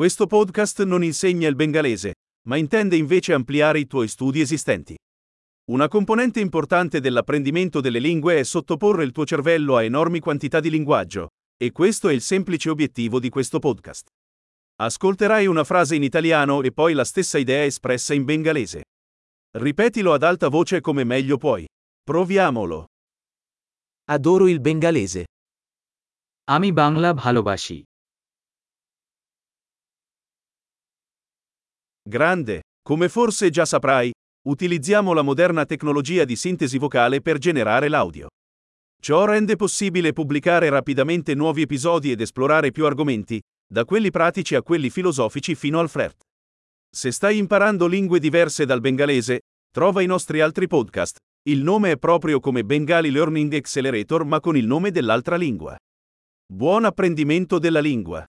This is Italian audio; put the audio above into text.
Questo podcast non insegna il bengalese, ma intende invece ampliare i tuoi studi esistenti. Una componente importante dell'apprendimento delle lingue è sottoporre il tuo cervello a enormi quantità di linguaggio, e questo è il semplice obiettivo di questo podcast. Ascolterai una frase in italiano e poi la stessa idea espressa in bengalese. Ripetilo ad alta voce come meglio puoi. Proviamolo. Adoro il bengalese. আমি বাংলা ভালোবাসি Grande, come forse già saprai, utilizziamo la moderna tecnologia di sintesi vocale per generare l'audio. Ciò rende possibile pubblicare rapidamente nuovi episodi ed esplorare più argomenti, da quelli pratici a quelli filosofici fino al flirt. Se stai imparando lingue diverse dal bengalese, trova i nostri altri podcast. Il nome è proprio come Bengali Learning Accelerator ma con il nome dell'altra lingua. Buon apprendimento della lingua!